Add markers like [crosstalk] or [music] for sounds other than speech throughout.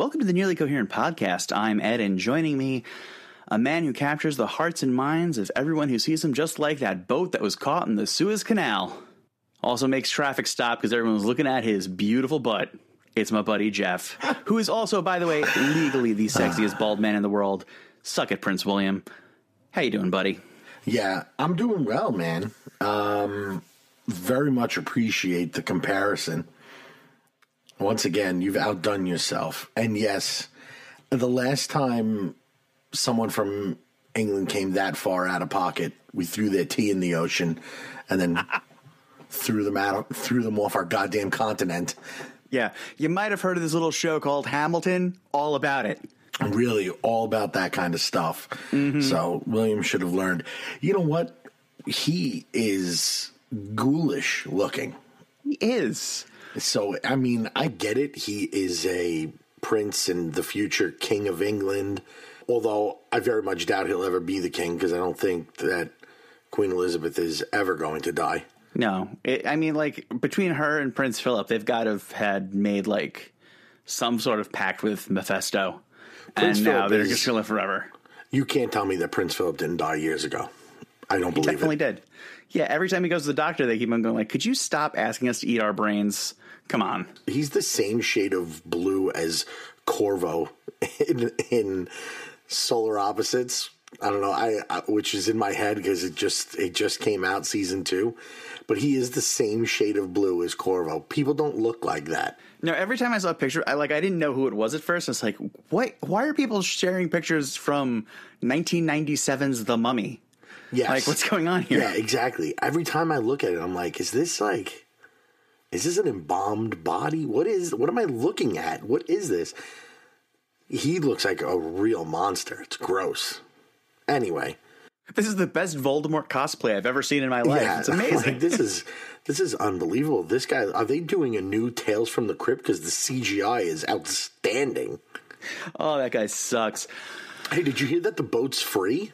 Welcome to the Nearly Coherent podcast. I'm Ed, and joining me, a man who captures the hearts and minds of everyone who sees him just like that boat that was caught in the Suez Canal. Also makes traffic stop because everyone's looking at his beautiful butt. It's my buddy Jeff, [laughs] who is also, by the way, legally the sexiest bald man in the world. Suck it, Prince William. How you doing, buddy? Yeah, I'm doing well, man. Um, very much appreciate the comparison. Once again, you've outdone yourself. And yes, the last time someone from England came that far out of pocket, we threw their tea in the ocean and then [laughs] threw them out, threw them off our goddamn continent. Yeah, you might have heard of this little show called Hamilton. All about it. Really all about that kind of stuff. Mm-hmm. So William should have learned. You know what? He is ghoulish looking. He is. So I mean, I get it. He is a prince and the future king of England. Although I very much doubt he'll ever be the king because I don't think that Queen Elizabeth is ever going to die. No, it, I mean, like between her and Prince Philip, they've got to have had made like some sort of pact with Mephisto, Prince and now they're is- just gonna live forever. You can't tell me that Prince Philip didn't die years ago. I don't believe. He Definitely it. did. Yeah, every time he goes to the doctor, they keep on going like, "Could you stop asking us to eat our brains? Come on." He's the same shade of blue as Korvo in, in Solar Opposites. I don't know, I, I which is in my head because it just it just came out season two, but he is the same shade of blue as Korvo. People don't look like that. No, every time I saw a picture, I like I didn't know who it was at first. It's like, what? Why are people sharing pictures from 1997's The Mummy? Yes, Like, what's going on here? Yeah, exactly. Every time I look at it, I'm like, is this like, is this an embalmed body? What is? What am I looking at? What is this? He looks like a real monster. It's gross. Anyway. This is the best Voldemort cosplay I've ever seen in my life. it's [laughs] amazing. Like, this is this is unbelievable. This guy are they doing a new Tales from the Crypt because the CGI is outstanding. oh, that guy sucks. Hey, did you hear that the boat's free?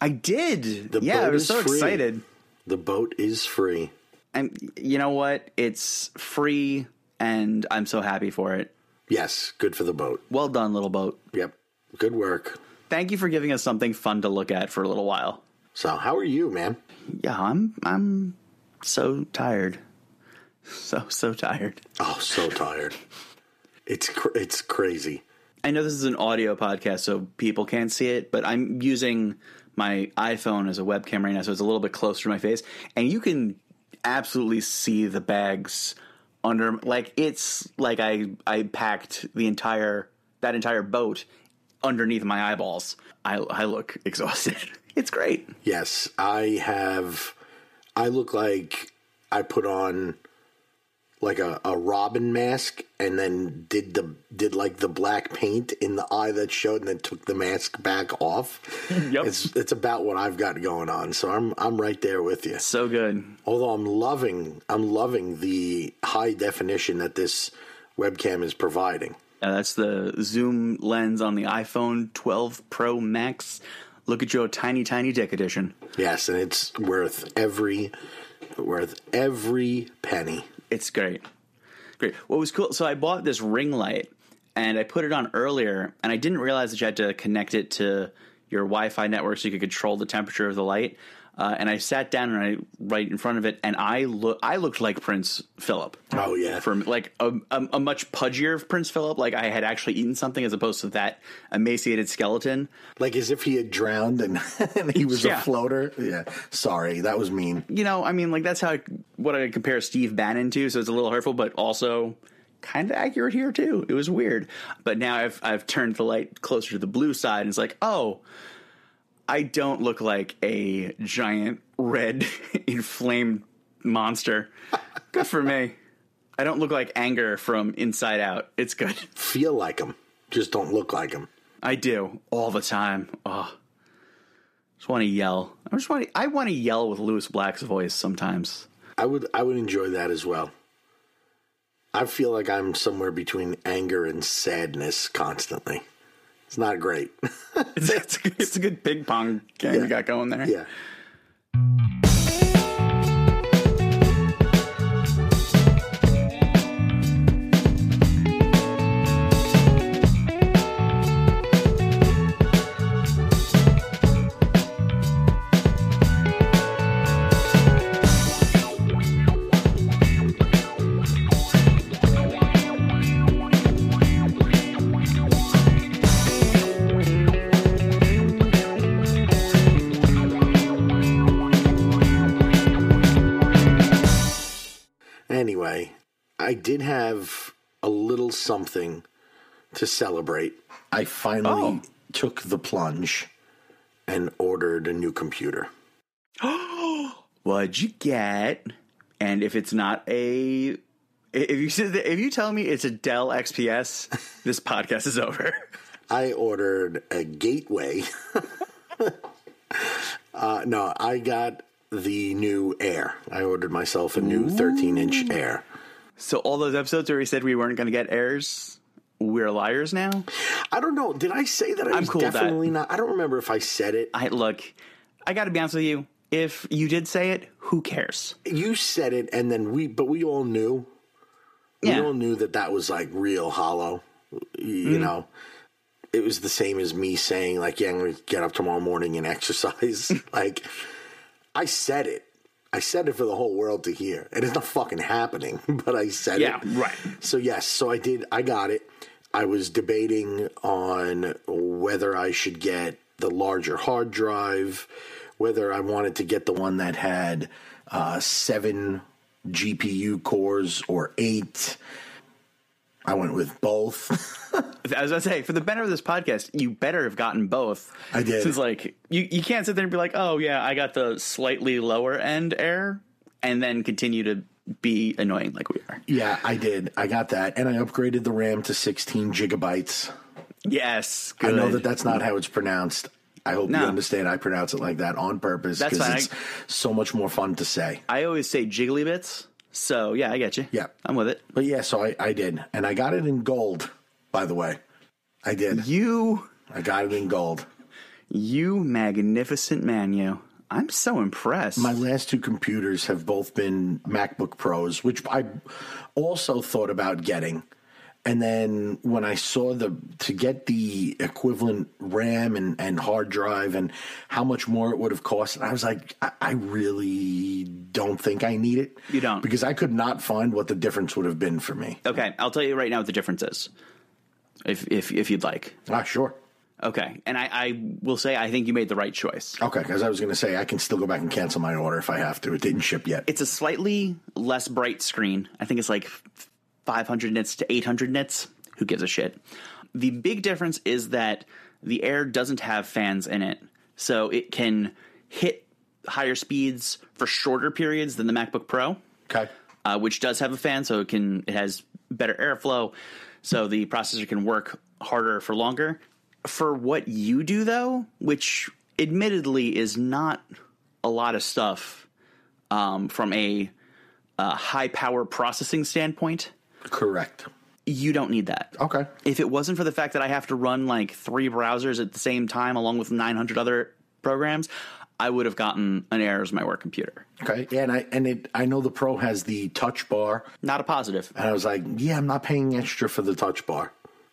I did. The yeah, I was so free. excited. The boat is free. And you know what? It's free, and I'm so happy for it. Yes, good for the boat. Well done, little boat. Yep, good work. Thank you for giving us something fun to look at for a little while. So, how are you, man? Yeah, I'm I'm so tired. [laughs] So so tired. Oh, so tired. It's cr- it's crazy. I know this is an audio podcast, so people can't see it, but I'm using my iPhone as a webcam right now, so it's a little bit closer to my face, and you can absolutely see the bags under. Like it's like I I packed the entire that entire boat underneath my eyeballs. I I look [laughs] exhausted. It's great. Yes, I have. I look like I put on like a, a robin mask and then did the did like the black paint in the eye that showed and then took the mask back off. [laughs] Yep. It's it's about what I've got going on. So I'm I'm right there with you. So good. Although I'm loving I'm loving the high definition that this webcam is providing. Uh, that's the zoom lens on the iPhone 12 Pro Max. Look at your tiny, tiny dick edition. Yes, and it's worth every worth every penny. It's great. Great. What was cool? So I bought this ring light and I put it on earlier, and I didn't realize that you had to connect it to your Wi-Fi network so you could control the temperature of the light. Uh, and I sat down and I right in front of it, and I look I looked like Prince Philip. Oh yeah. from like a, a, a much pudgier Prince Philip. Like I had actually eaten something as opposed to that emaciated skeleton. like as if he had drowned and, [laughs] and he was Yeah. a floater. Yeah, sorry, that was mean. You know, I mean, like that's how what I compare Steve Bannon to. So it's a little hurtful, but also kind of accurate here too. It was weird, but now I've I've turned the light closer to the blue side, and it's like, oh, I don't look like a giant red [laughs] inflamed monster. Good for me. I don't look like anger from inside out. It's good. Feel like him, just don't look like him. I do all the time. Oh, just want to yell. I just want to. I want to yell with Lewis Black's voice sometimes. I would I would enjoy that as well. I feel like I'm somewhere between anger and sadness constantly. It's not great. It's, it's, a, it's a good ping pong game you got going there. yeah. Something to celebrate. I finally Oh. took the plunge and ordered a new computer. [gasps] What'd you get? And if it's not a, if you said if you tell me it's a Dell XPS, [laughs] this podcast is over. [laughs] I ordered a gateway. [laughs] uh, no, I got the new Air. I ordered myself a new 13 inch Air. So all those episodes where we said we weren't going to get airs, we're liars now. I don't know. Did I say that I I'm was cool with that. definitely not? I don't remember if I said it. I look, I got to be honest with you. If you did say it, who cares? You said it, and then we, but we all knew. Yeah. We all knew that that was like real hollow. You mm-hmm. know, it was the same as me saying like, "Yeah, I'm going to get up tomorrow morning and [laughs] exercise." [laughs] like, I said it. I said it for the whole world to hear. And it's not fucking happening, [laughs] but I said Yeah, it. Yeah, right. So yes, so I did. I got it. I was debating on whether I should get the larger hard drive, whether I wanted to get the one that had uh, seven GPU cores or eight. I went with both. As [laughs] I was going to say, for the better of this podcast, you better have gotten both. I did. Since like you, you can't sit there and be like, oh yeah, I got the slightly lower end air, and then continue to be annoying like we are. yeah, I did. I got that, and I upgraded the RAM to 16 gigabytes. Yes, I know that that's not how it's pronounced. I hope No. you understand. I pronounce it like that on purpose because it's so much more fun to say. I always say jiggly bits. So yeah, I get you. Yeah. I'm with it. But yeah, so I, I did. And I got it in gold, by the way. I did. You, I got it in gold. you magnificent man, you. I'm so impressed. My last two computers have both been MacBook Pros, which I also thought about getting. And then when I saw the to get the equivalent RAM and, and hard drive and how much more it would have cost, I was like, I, I really don't think I need it. You don't. Because I could not find what the difference would have been for me. okay, I'll tell you right now what the difference is. If if if you'd like. Ah, sure. Okay, and I, I will say I think you made the right choice. Okay, because I was going to say I can still go back and cancel my order if I have to. It didn't ship yet. It's a slightly less bright screen. I think it's like 500 nits to 800 nits. Who gives a shit? The big difference is that the Air doesn't have fans in it, so it can hit higher speeds for shorter periods than the MacBook Pro, okay. uh, which does have a fan, so it can it has better airflow, so the processor can work harder for longer. For what you do, though, which admittedly is not a lot of stuff um, from a uh, high power processing standpoint, Correct. you don't need that. Okay. If it wasn't for the fact that I have to run like three browsers at the same time, along with 900 other programs, I would have gotten an Air as my work computer. Okay. Yeah, and I and it I know the Pro has the touch bar, Not a positive. and I was like, yeah, I'm not paying extra for the touch bar.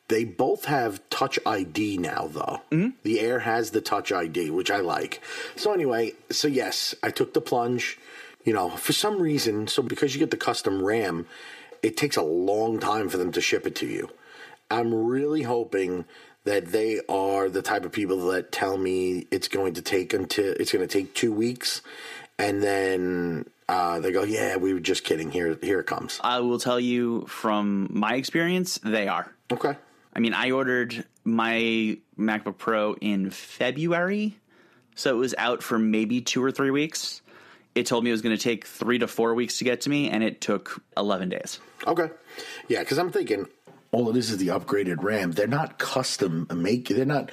They both have Touch ID now, though. Mm-hmm. The Air has the Touch ID, which I like. So anyway, so yes, I took the plunge. You know, for some reason, so because you get the custom RAM, it takes a long time for them to ship it to you. I'm really hoping that they are the type of people that tell me it's going to take until it's going to take two weeks, and then uh, they go, "Yeah, we were just kidding. Here, here it comes." I will tell you from my experience, they are. Okay. I mean, I ordered my MacBook Pro in February, so it was out for maybe two or three weeks. It told me it was going to take three to four weeks to get to me, and it took 11 days. Okay. Yeah, because I'm thinking all of this is the upgraded RAM. They're not custom make. They're not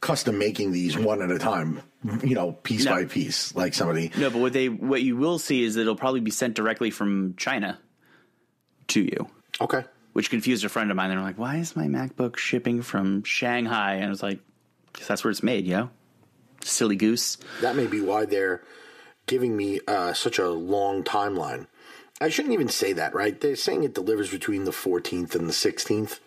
custom making these one at a time. You know, piece No. by piece, like somebody. No, but what they what you will see is that it'll probably be sent directly from China to you, Okay. which confused a friend of mine. They're like, "Why is my MacBook shipping from Shanghai?" And I was like, "Because that's where it's made, yo." Silly goose. That may be why they're giving me uh, such a long timeline. I shouldn't even say that, right? They're saying it delivers between the 14th and the 16th.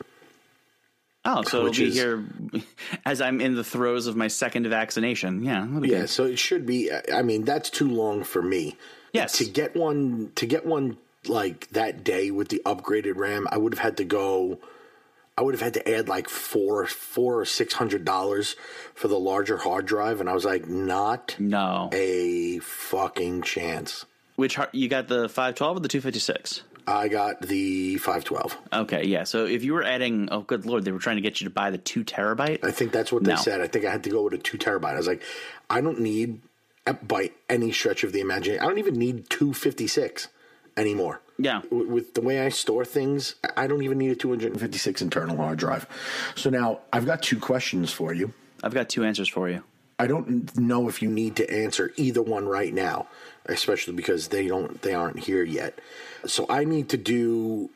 Oh, so it'll be is- here [laughs] as I'm in the throes of my second vaccination. Yeah, be Yeah, good. so it should be. I mean, that's too long for me. Yes. To get one, to get one like that day with the upgraded RAM, I would have had to go. I would have had to add like four, four or six hundred dollars for the larger hard drive, and I was like, not No. a fucking chance. Which you got the 512 or the 256? I got the 512. Okay, yeah. So if you were adding, oh, good lord, they were trying to get you to buy the two terabyte. I think that's what they No. said. I think I had to go with a two terabyte. I was like, I don't need, by any stretch of the imagination, I don't even need 256 anymore. Yeah. W- With the way I store things, I don't even need a 256 internal hard drive. So now I've got two questions for you. I've got two answers for you. I don't know if you need to answer either one right now, especially because they don't they aren't here yet. So I need to do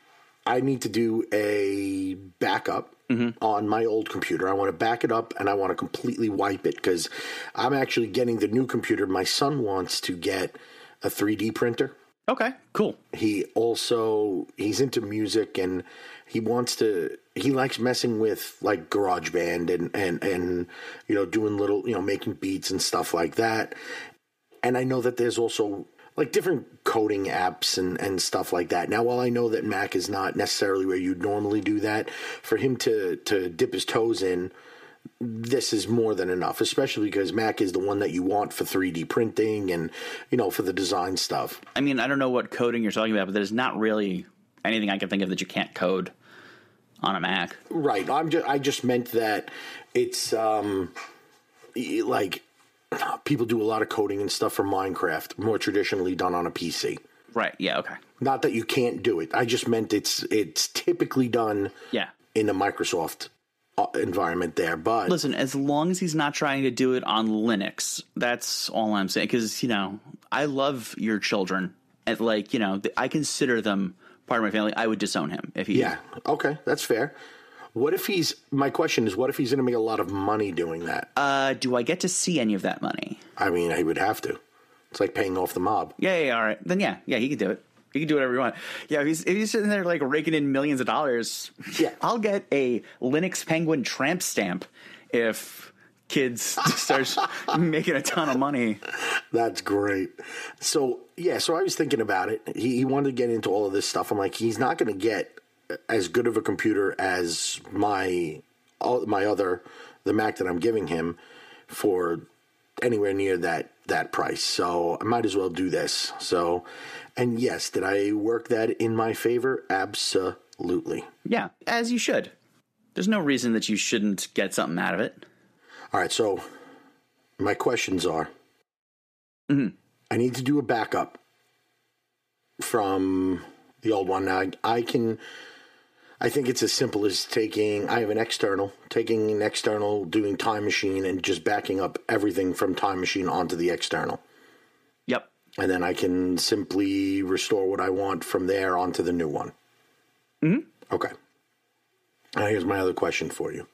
I need to do a backup mm-hmm. on my old computer. I want to back it up and I want to completely wipe it because I'm actually getting the new computer. My son wants to get a 3D printer Okay, cool. he also he's into music and he wants to he likes messing with like GarageBand and and and you know doing little you know making beats and stuff like that and i know that there's also like different coding apps and and stuff like that now while i know that mac is not necessarily where you'd normally do that for him to to dip his toes in this is more than enough, especially because Mac is the one that you want for 3D printing and, you know, for the design stuff. I mean, I don't know what coding you're talking about, but there's not really anything I can think of that you can't code on a Mac. Right. I'm just I just meant that it's um like people do a lot of coding and stuff for Minecraft, more traditionally done on a PC. Right. Yeah. Okay. Not that you can't do it. I just meant it's it's typically done Yeah. in a Microsoft environment there, but Listen, as long as he's not trying to do it on Linux, that's all I'm saying. Because you know, I love your children, and like you know, I consider them part of my family. I would disown him if he. yeah, okay, that's fair. What if he's my question is what if he's going to make a lot of money doing that? Uh, do I get to see any of that money? I mean, he would have to. It's like paying off the mob. Yeah. Yeah. yeah, All right. Then yeah. Yeah. He could do it. He can do whatever you want. Yeah. If he's if he's sitting there like raking in millions of dollars. Yeah. [laughs] I'll get a Linux Penguin tramp stamp if kids [laughs] start making a ton of money. That's great. So yeah, so I was thinking about it. He, he wanted to get into all of this stuff. I'm like, he's not going to get as good of a computer as my my other the Mac that I'm giving him for anywhere near that that price. So I might as well do this. So, and yes, did I work that in my favor? Absolutely. Yeah, as you should. There's no reason that you shouldn't get something out of it. All right, so my questions are mm-hmm. I need to do a backup from the old one. Now, I, I can, I think it's as simple as taking, I have an external, taking an external, doing Time Machine, and just backing up everything from Time Machine onto the external. Yep. And then I can simply restore what I want from there onto the new one. Mm-hmm. Okay. Now, here's my other question for you.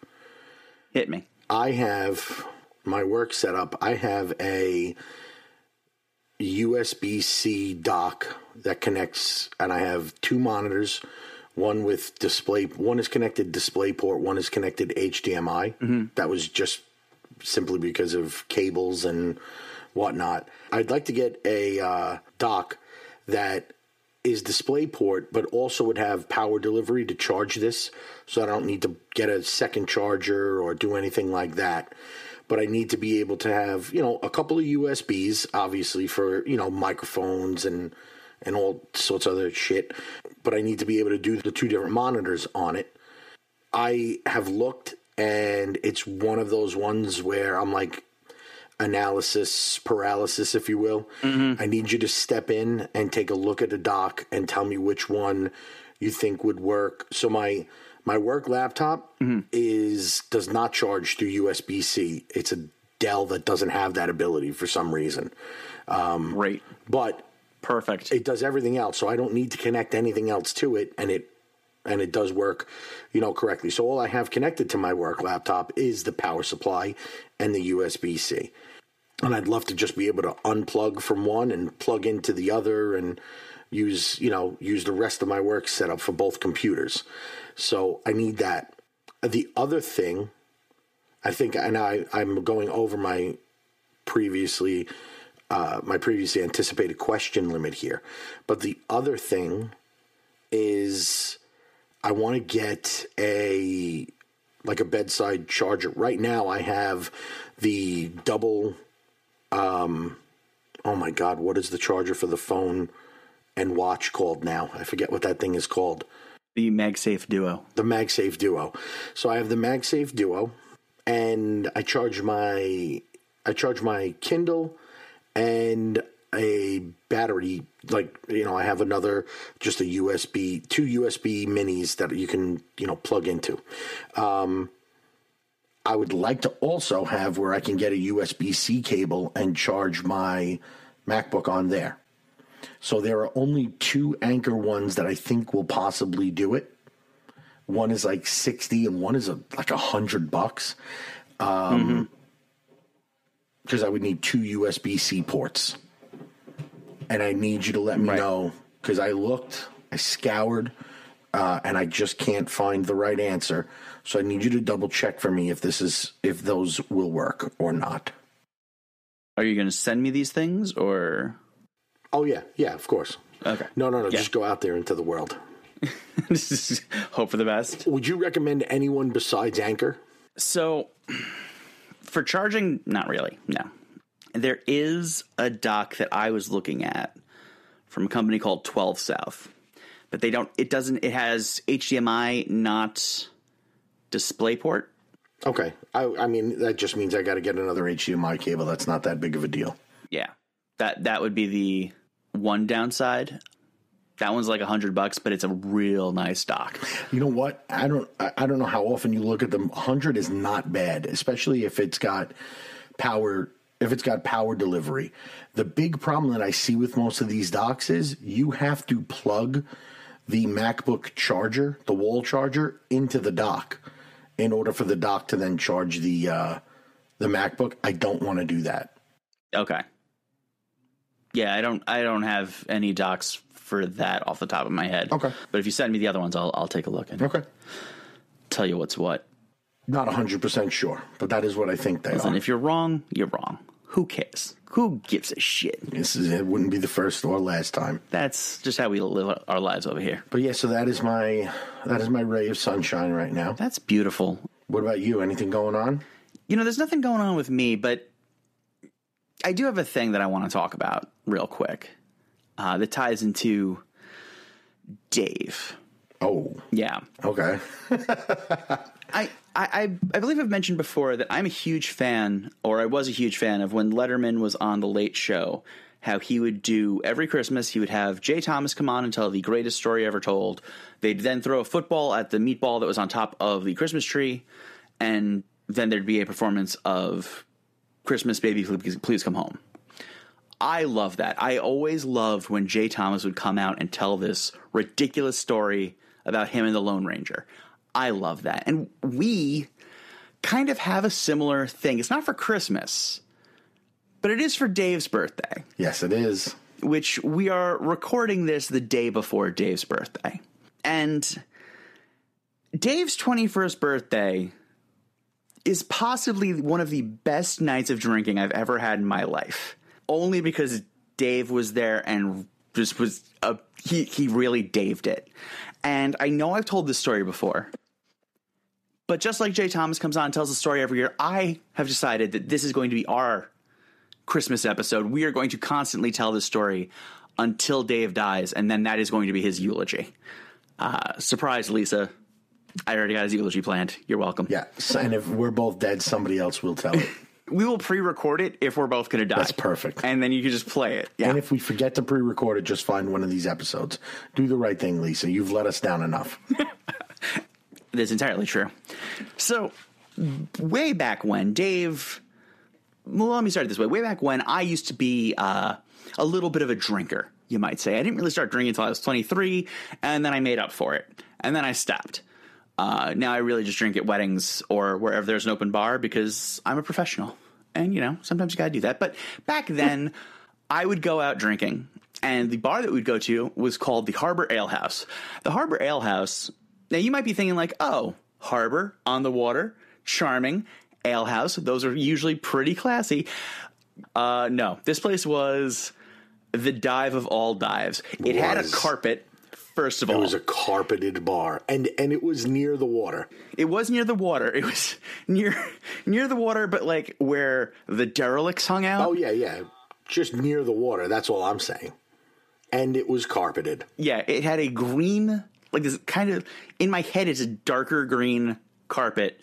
Hit me. I have my work set up. I have a USB C dock that connects, and I have two monitors. One with display, one is connected DisplayPort, one is connected HDMI. That was just simply because of cables and whatnot. I'd like to get a uh, dock that is DisplayPort, but also would have power delivery to charge this, so I don't need to get a second charger or do anything like that. But I need to be able to have, you know, a couple of USBs, obviously for you know microphones and and all sorts of other shit. But I need to be able to do the two different monitors on it. I have looked, and it's one of those ones where I'm like, analysis paralysis, if you will. Mm-hmm. I need you to step in and take a look at the dock and tell me which one you think would work. So my my work laptop mm-hmm. is does not charge through USB C. It's a Dell that doesn't have that ability for some reason. Um, right, But Perfect. it does everything else, so I don't need to connect anything else to it, and it and it does work, you know, correctly. So all I have connected to my work laptop is the power supply and the USB C, and I'd love to just be able to unplug from one and plug into the other, and use you know use the rest of my work setup for both computers. So I need that. The other thing, I think, and I I'm going over my previously uh, my previously anticipated question limit here. But the other thing is I want to get a like a bedside charger. Right now I have the double um oh my god, what is the charger for the phone? and watch called now. I forget what that thing is called. The MagSafe Duo. The MagSafe Duo. So I have the MagSafe Duo, and I charge my I charge my Kindle and a battery. Like you know, I have another just a USB two USB minis that you can you know plug into. Um, I would like to also have where I can get a USB C cable and charge my MacBook on there. So there are only two Anker ones that I think will possibly do it. One is like 60 and one is a, like a hundred bucks. Um, because I would need two USB C ports. And I need you to let me Right. know because I looked, I scoured, uh, and I just can't find the right answer. So I need you to double check for me if this is if those will work or not. Are you going to send me these things or? Oh yeah, yeah, of course. Okay. No, no, no. Yeah. Just go out there into the world. [laughs] Hope for the best. Would you recommend anyone besides Anker? So, for charging, not really. No, there is a dock that I was looking at from a company called Twelve South, but they don't. It doesn't. It has HDMI, not DisplayPort. Okay. I, I mean, that just means I got to get another HDMI cable. That's not that big of a deal. Yeah, that that would be the one downside. That one's like a hundred bucks, but it's a real nice dock. You know what? I don't. I don't know how often you look at them. Hundred is not bad, especially if it's got power. If it's got power delivery. The big problem that I see with most of these docks is you have to plug the MacBook charger, the wall charger, into the dock in order for the dock to then charge the uh, the MacBook. I don't want to do that. Okay. Yeah, I don't. I don't have any docs for that off the top of my head. Okay. but if you send me the other ones, I'll I'll take a look and Okay. tell you what's what. Not 100% sure, but that is what I think they And are. if you're wrong, you're wrong. Who cares? Who gives a shit? This is, it wouldn't be the first or last time. That's just how we live our lives over here. But yeah, so that is my that is my ray of sunshine right now. That's beautiful. What about you? Anything going on? You know, there's nothing going on with me, but I do have a thing that I want to talk about real quick uh, that ties into Dave. Oh, Yeah. okay. [laughs] I, I, I believe I've mentioned before that I'm a huge fan, or I was a huge fan of when Letterman was on The Late Show. How he would do every Christmas, he would have Jay Thomas come on and tell the greatest story ever told. They'd then throw a football at the meatball that was on top of the Christmas tree, and then there'd be a performance of Christmas Baby, Please, Please Come Home. I love that. I always loved when Jay Thomas would come out and tell this ridiculous story about him and the Lone Ranger. I love that. And we kind of have a similar thing. It's not for Christmas, but it is for Dave's birthday, Yes, it is. which we are recording this the day before Dave's birthday. And Dave's 21st birthday is possibly one of the best nights of drinking I've ever had in my life. Only because Dave was there and just was a, he he really daved it. And I know I've told this story before. But just like Jay Thomas comes on and tells the story every year, I have decided that this is going to be our Christmas episode. We are going to constantly tell this story until Dave dies, and then that is going to be his eulogy. Uh, surprise, Lisa. I already got his eulogy planned. You're welcome. Yeah. And if we're both dead, somebody else will tell it. [laughs] We will pre-record it if we're both going to die. That's perfect. And then you can just play it. Yeah. And if we forget to pre-record it, just find one of these episodes. Do the right thing, Lisa. You've let us down enough. [laughs] That's entirely true. So, way back when, Dave. Well, let me start it this way. Way back when, I used to be uh, a little bit of a drinker, you might say. I didn't really start drinking until I was 23, and then I made up for it. And then I stopped. Uh, now I really just drink at weddings or wherever there's an open bar because I'm a professional. And, you know, sometimes you got to do that. But back then, I would go out drinking, and the bar that we'd go to was called the Harbor Ale House. The Harbor Ale House, now you might be thinking, like, oh, harbor, on the water, charming, ale house. Those are usually pretty classy. Uh, no, this place was the dive of all dives. It had a carpet. First of all, It was a carpeted bar, and and it was near the water. It was near the water. It was [laughs] near near the water, but like where the derelicts hung out. Oh yeah, yeah, just near the water. That's all I'm saying. and it was carpeted. Yeah, it had a green, like this kind of in my head, it's a darker green carpet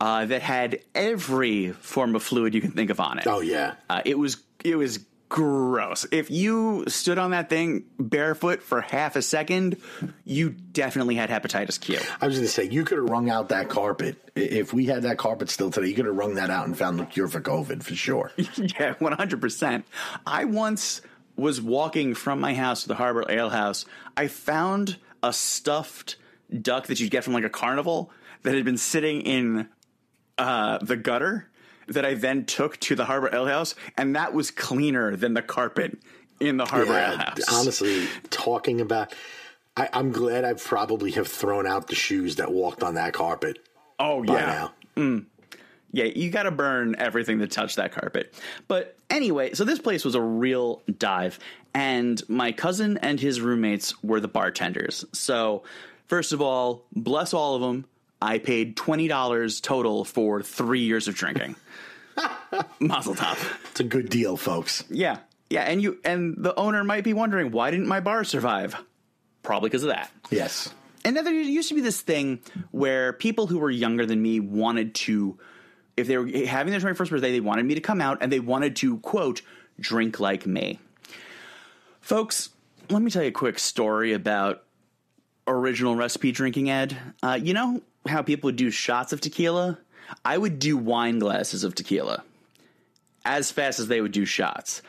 uh, that had every form of fluid you can think of on it. Oh yeah, Uh, it was it was gross. If you stood on that thing barefoot for half a second, you definitely had hepatitis Q. I was going to say you could have wrung out that carpet if we had that carpet still today. You could have wrung that out and found the cure for COVID for sure. [laughs] yeah, one hundred percent. I once was walking from my house to the Harbor Ale House. I found a stuffed duck that you'd get from like a carnival that had been sitting in uh, the gutter. That I then took to the Harbor Ale House, and that was cleaner than the carpet in the Harbor Ale House. honestly, talking about, I, I'm glad I probably have thrown out the shoes that walked on that carpet oh yeah, now. Mm. Yeah, you got to burn everything that touched that carpet. But anyway, so this place was a real dive, and my cousin and his roommates were the bartenders. So, first of all, bless all of them. I paid twenty dollars total for three years of drinking. [laughs] Mazel tov. It's a good deal, folks. Yeah, yeah, and you and the owner might be wondering why didn't my bar survive? Probably because of that. Yes. And then there used to be this thing where people who were younger than me wanted to, if they were having their 21st birthday, they wanted me to come out and they wanted to, quote, drink like me. Folks, let me tell you a quick story about original recipe drinking ed. Uh, you know how people would do shots of tequila? I would do wine glasses of tequila as fast as they would do shots.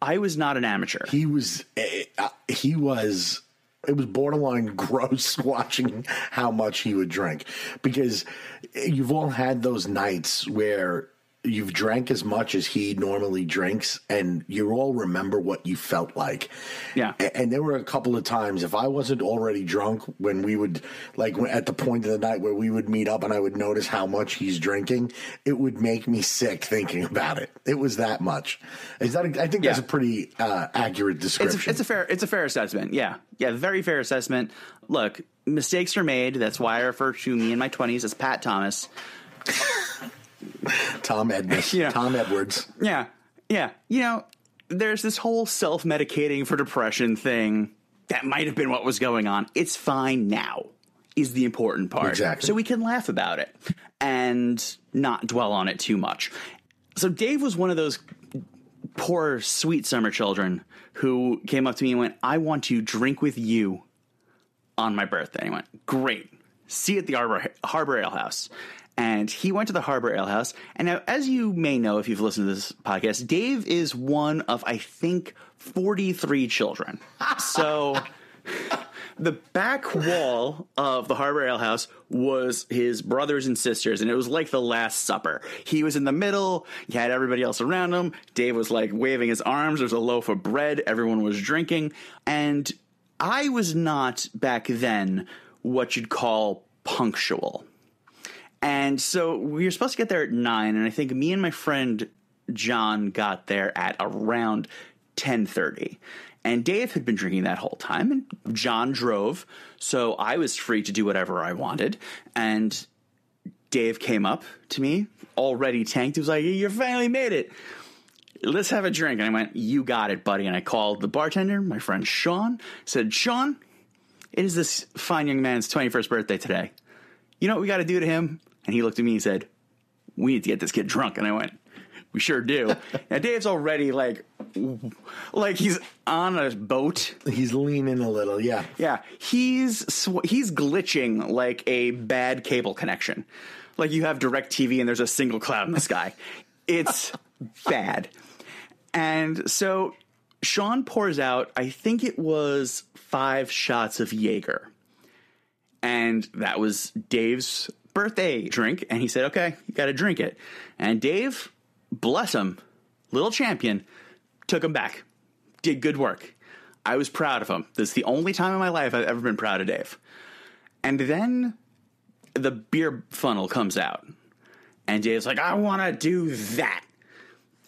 I was not an amateur. He was, eh, uh, he was, it was borderline [laughs] gross watching how much he would drink because you've all had those nights where you've drank as much as he normally drinks and you all remember what you felt like. Yeah. And there were a couple of times if I wasn't already drunk when we would like at the point of the night where we would meet up and I would notice how much he's drinking, it would make me sick thinking about it. It was that much. Is that? A, I think that's a pretty uh, accurate It's description. a, it's a fair it's a fair assessment. Yeah, yeah, very fair assessment. Look, mistakes are made. That's why I refer to me in my twenties as Pat Thomas. Tom Edmonds. [laughs] Yeah. Tom Edwards. Yeah, yeah. You know, there's this whole self medicating for depression thing. That might have been what was going on. It's fine now. Is the important part. Exactly. So we can laugh about it and not dwell on it too much. So Dave was one of those poor, sweet summer children who came up to me and went, I want to drink with you on my birthday. I went, Great. See you at the Harbor, Harbor Ale House. And he went to the Harbor Ale House. And now, as you may know if you've listened to this podcast, Dave is one of, I think, 43 children. So [laughs] the back wall of the Harbor Ale House was his brothers and sisters, and it was like the Last Supper. He was in the middle, he had everybody else around him. Dave was like waving his arms, there was a loaf of bread, everyone was drinking. And I was not back then what you'd call punctual. And so we were supposed to get there at nine, and I think me and my friend John got there at around ten thirty. And Dave had been drinking that whole time, and John drove, so I was free to do whatever I wanted. And Dave came up to me, already tanked. He was like, "You finally made it. Let's have a drink." And I went, "You got it, buddy." And I called the bartender, my friend Sean. Said, "Sean, it is this fine young man's twenty-first birthday today. You know what we got to do to him?" And he looked at me and said, "We need to get this kid drunk." And I went, "We sure do." [laughs] now Dave's already like, like he's on a boat. He's leaning a little. Yeah. Yeah, he's sw- he's glitching like a bad cable connection. Like you have DirecTV and there's a single cloud in the sky. [laughs] It's bad. And so Sean pours out, I think it was five shots of Jaeger. And that was Dave's birthday drink. And he said, okay, you got to drink it. And Dave, bless him, little champion, took him back. Did good work. I was proud of him. This is the only time in my life I've ever been proud of Dave. And then the beer funnel comes out. And Dave's like, I want to do that.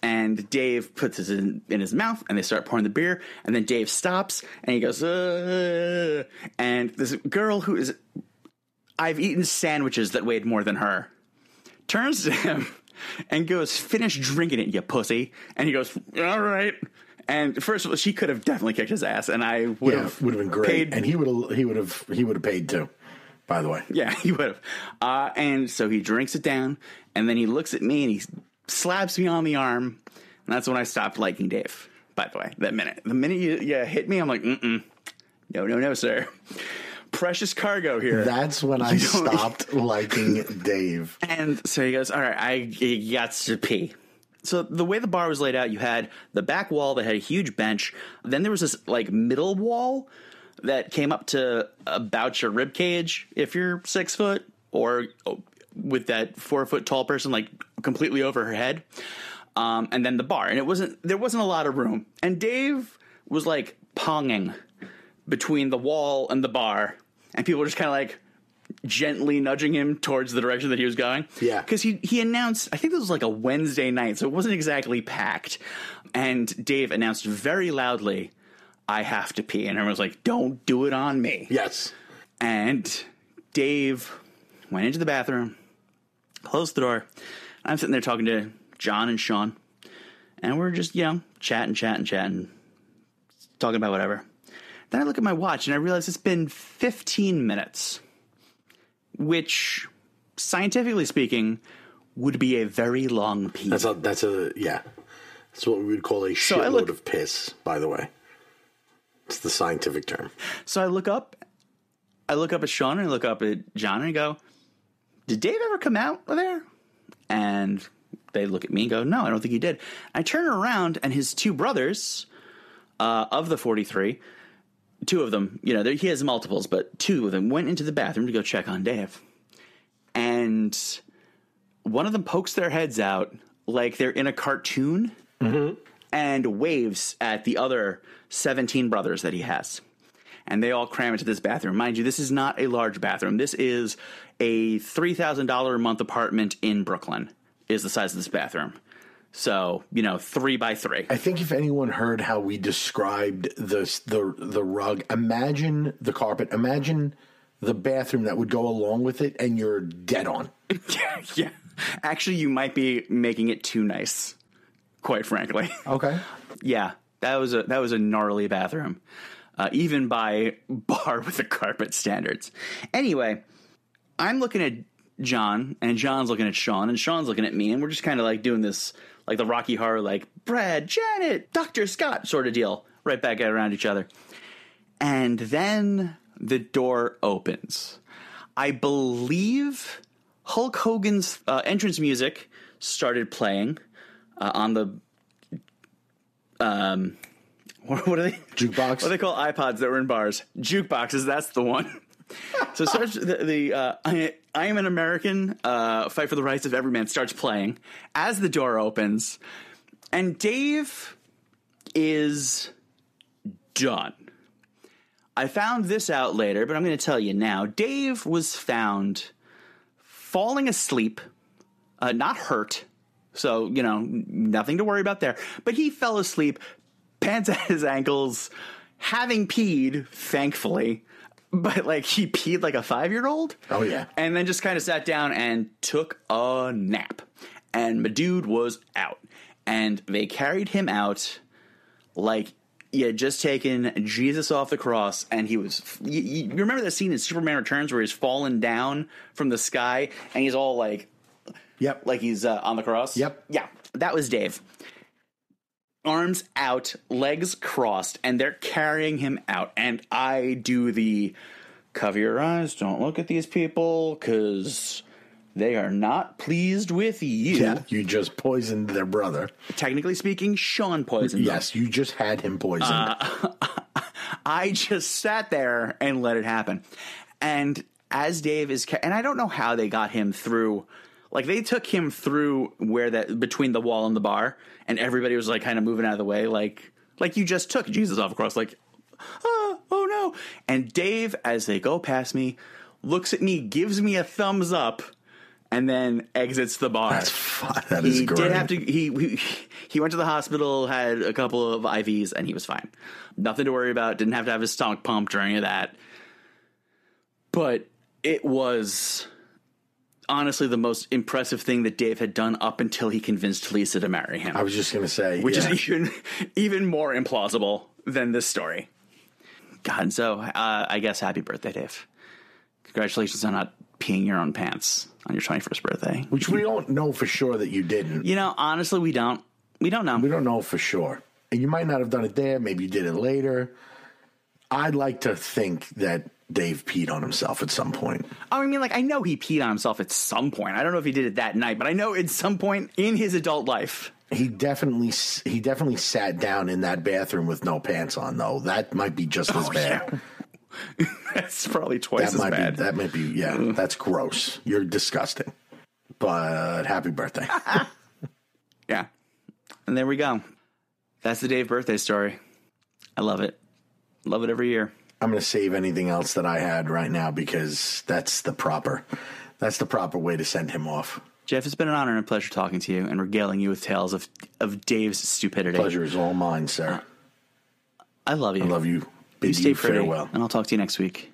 And Dave puts it in, in his mouth and they start pouring the beer. And then Dave stops and he goes, uh, and this girl who is, I've eaten sandwiches that weighed more than her, turns to him and goes, finish drinking it, you pussy. And he goes, all right. And first of all, she could have definitely kicked his ass, and I would Yeah, have would have been great, paid and he would have he would have he would have paid too. By the way, Yeah, he would have. Uh, and so he drinks it down, and then he looks at me and he slaps me on the arm. And that's when I stopped liking Dave, by the way, that minute. The minute you, you hit me, I'm like, mm-mm. No, no, no, sir. Precious cargo here. that's when I [laughs] stopped [laughs] liking Dave. And so he goes, All right, I got to pee. So the way the bar was laid out, you had the back wall that had a huge bench. Then there was this like middle wall that came up to about your rib cage if you're six foot, or oh, with that four foot tall person like completely over her head. Um, and then the bar, and it wasn't there wasn't a lot of room. And Dave was like ponging between the wall and the bar, and people were just kind of like gently nudging him towards the direction that he was going. Yeah. Because he, he announced, I think this was like a Wednesday night, so it wasn't exactly packed. And Dave announced very loudly, I have to pee. And everyone was like, don't do it on me. Yes, And Dave went into the bathroom, closed the door. I'm sitting there talking to John and Sean. And we're just, you know, chatting, chatting, chatting, talking about whatever. Then I look at my watch and I realize it's been 15 minutes, which, scientifically speaking, would be a very long pee. that's a that's a yeah. That's what we would call a I shitload look- of piss. By the way, it's the scientific term. So I look up, I look up at Sean and I look up at John and I go, "Did Dave ever come out of there?" And they look at me and go, "No, I don't think he did." I turn around and his two brothers, uh, of the forty-three, two of them, you know, there- he has multiples, but two of them went into the bathroom to go check on Dave, and one of them pokes their heads out like they're in a cartoon mm-hmm. and waves at the other 17 brothers that he has. And they all cram into this bathroom. Mind you, this is not a large bathroom. This is a $3,000 a month apartment in Brooklyn, is the size of this bathroom. So, you know, three by three. I think if anyone heard how we described the the the rug, imagine the carpet, imagine the bathroom that would go along with it, and you're dead on. [laughs] yeah. Actually, you might be making it too nice, quite frankly. Okay. [laughs] Yeah, that was a that was a gnarly bathroom, uh, even by [laughs] bar with the carpet standards. Anyway, I'm looking at John, and John's looking at Sean, and Sean's looking at me, and we're just kind of like doing this, like the Rocky Horror, like Brad, Janet, Doctor Scott sort of deal, right back at around each other. And then the door opens. I believe Hulk Hogan's uh, entrance music started playing uh, on the um, [laughs] what, are they? Jukebox. What do they call iPods that were in bars? Jukeboxes. That's the one. [laughs] so starts the, the uh, I, I am an American. Uh, Fight for the rights of every man starts playing as the door opens, and Dave is done. I found this out later, but I'm going to tell you now. Dave was found falling asleep, uh, not hurt. So, you know, nothing to worry about there. But he fell asleep, pants at his ankles, having peed, thankfully. [laughs] But like he peed like a five year old. Oh, yeah. And then just kind of sat down and took a nap. And my dude was out. And they carried him out like he had just taken Jesus off the cross, and he was. You, you remember that scene in Superman Returns where he's falling down from the sky, and he's all like, Yep. like he's uh, on the cross. Yep. Yeah, that was Dave. Arms out, legs crossed, and they're carrying him out. And I do the cover your eyes, don't look at these people, because they are not pleased with you. yeah. You just poisoned their brother. Technically speaking, Sean poisoned them. Yes, you just had him poisoned. Uh, [laughs] I just sat there and let it happen. And as Dave is, ca- and I don't know how they got him through. Like they took him through where that between the wall and the bar, and everybody was like kind of moving out of the way, like like you just took Jesus off across, like oh, oh no. And Dave, as they go past me, looks at me, gives me a thumbs up, and then exits the bar That's fun. That is he great. did have to he, he [laughs] he went to the hospital had a couple of ivs and he was fine nothing to worry about didn't have to have his stomach pumped or any of that but it was honestly the most impressive thing that Dave had done up until he convinced Lisa to marry him. I was just gonna say, which yeah. is even even more implausible than this story. God, and so uh, I guess happy birthday, Dave. Congratulations on not peeing your own pants on your twenty first birthday. which we don't know for sure that you didn't. You know, honestly, we don't. We don't know. We don't know for sure. And you might not have done it there. Maybe you did it later. I'd like to think that Dave peed on himself at some point. Oh, I mean, like I know he peed on himself at some point. I don't know if he did it that night, but I know at some point in his adult life. He definitely he definitely sat down in that bathroom with no pants on though. That might be just as oh, bad. [laughs] That's probably twice That as might bad. be that might be yeah, that's gross. You're disgusting. But happy birthday. [laughs] Yeah. And there we go. That's the Dave birthday story. I love it. Love it every year. I'm going to save anything else that I had right now because that's the proper that's the proper way to send him off. Jeff, it's been an honor and a pleasure talking to you and regaling you with tales of of Dave's stupidity. Pleasure is all mine, sir. I love you. I love you. You Bid stay you pretty, farewell. and I'll talk to you next week.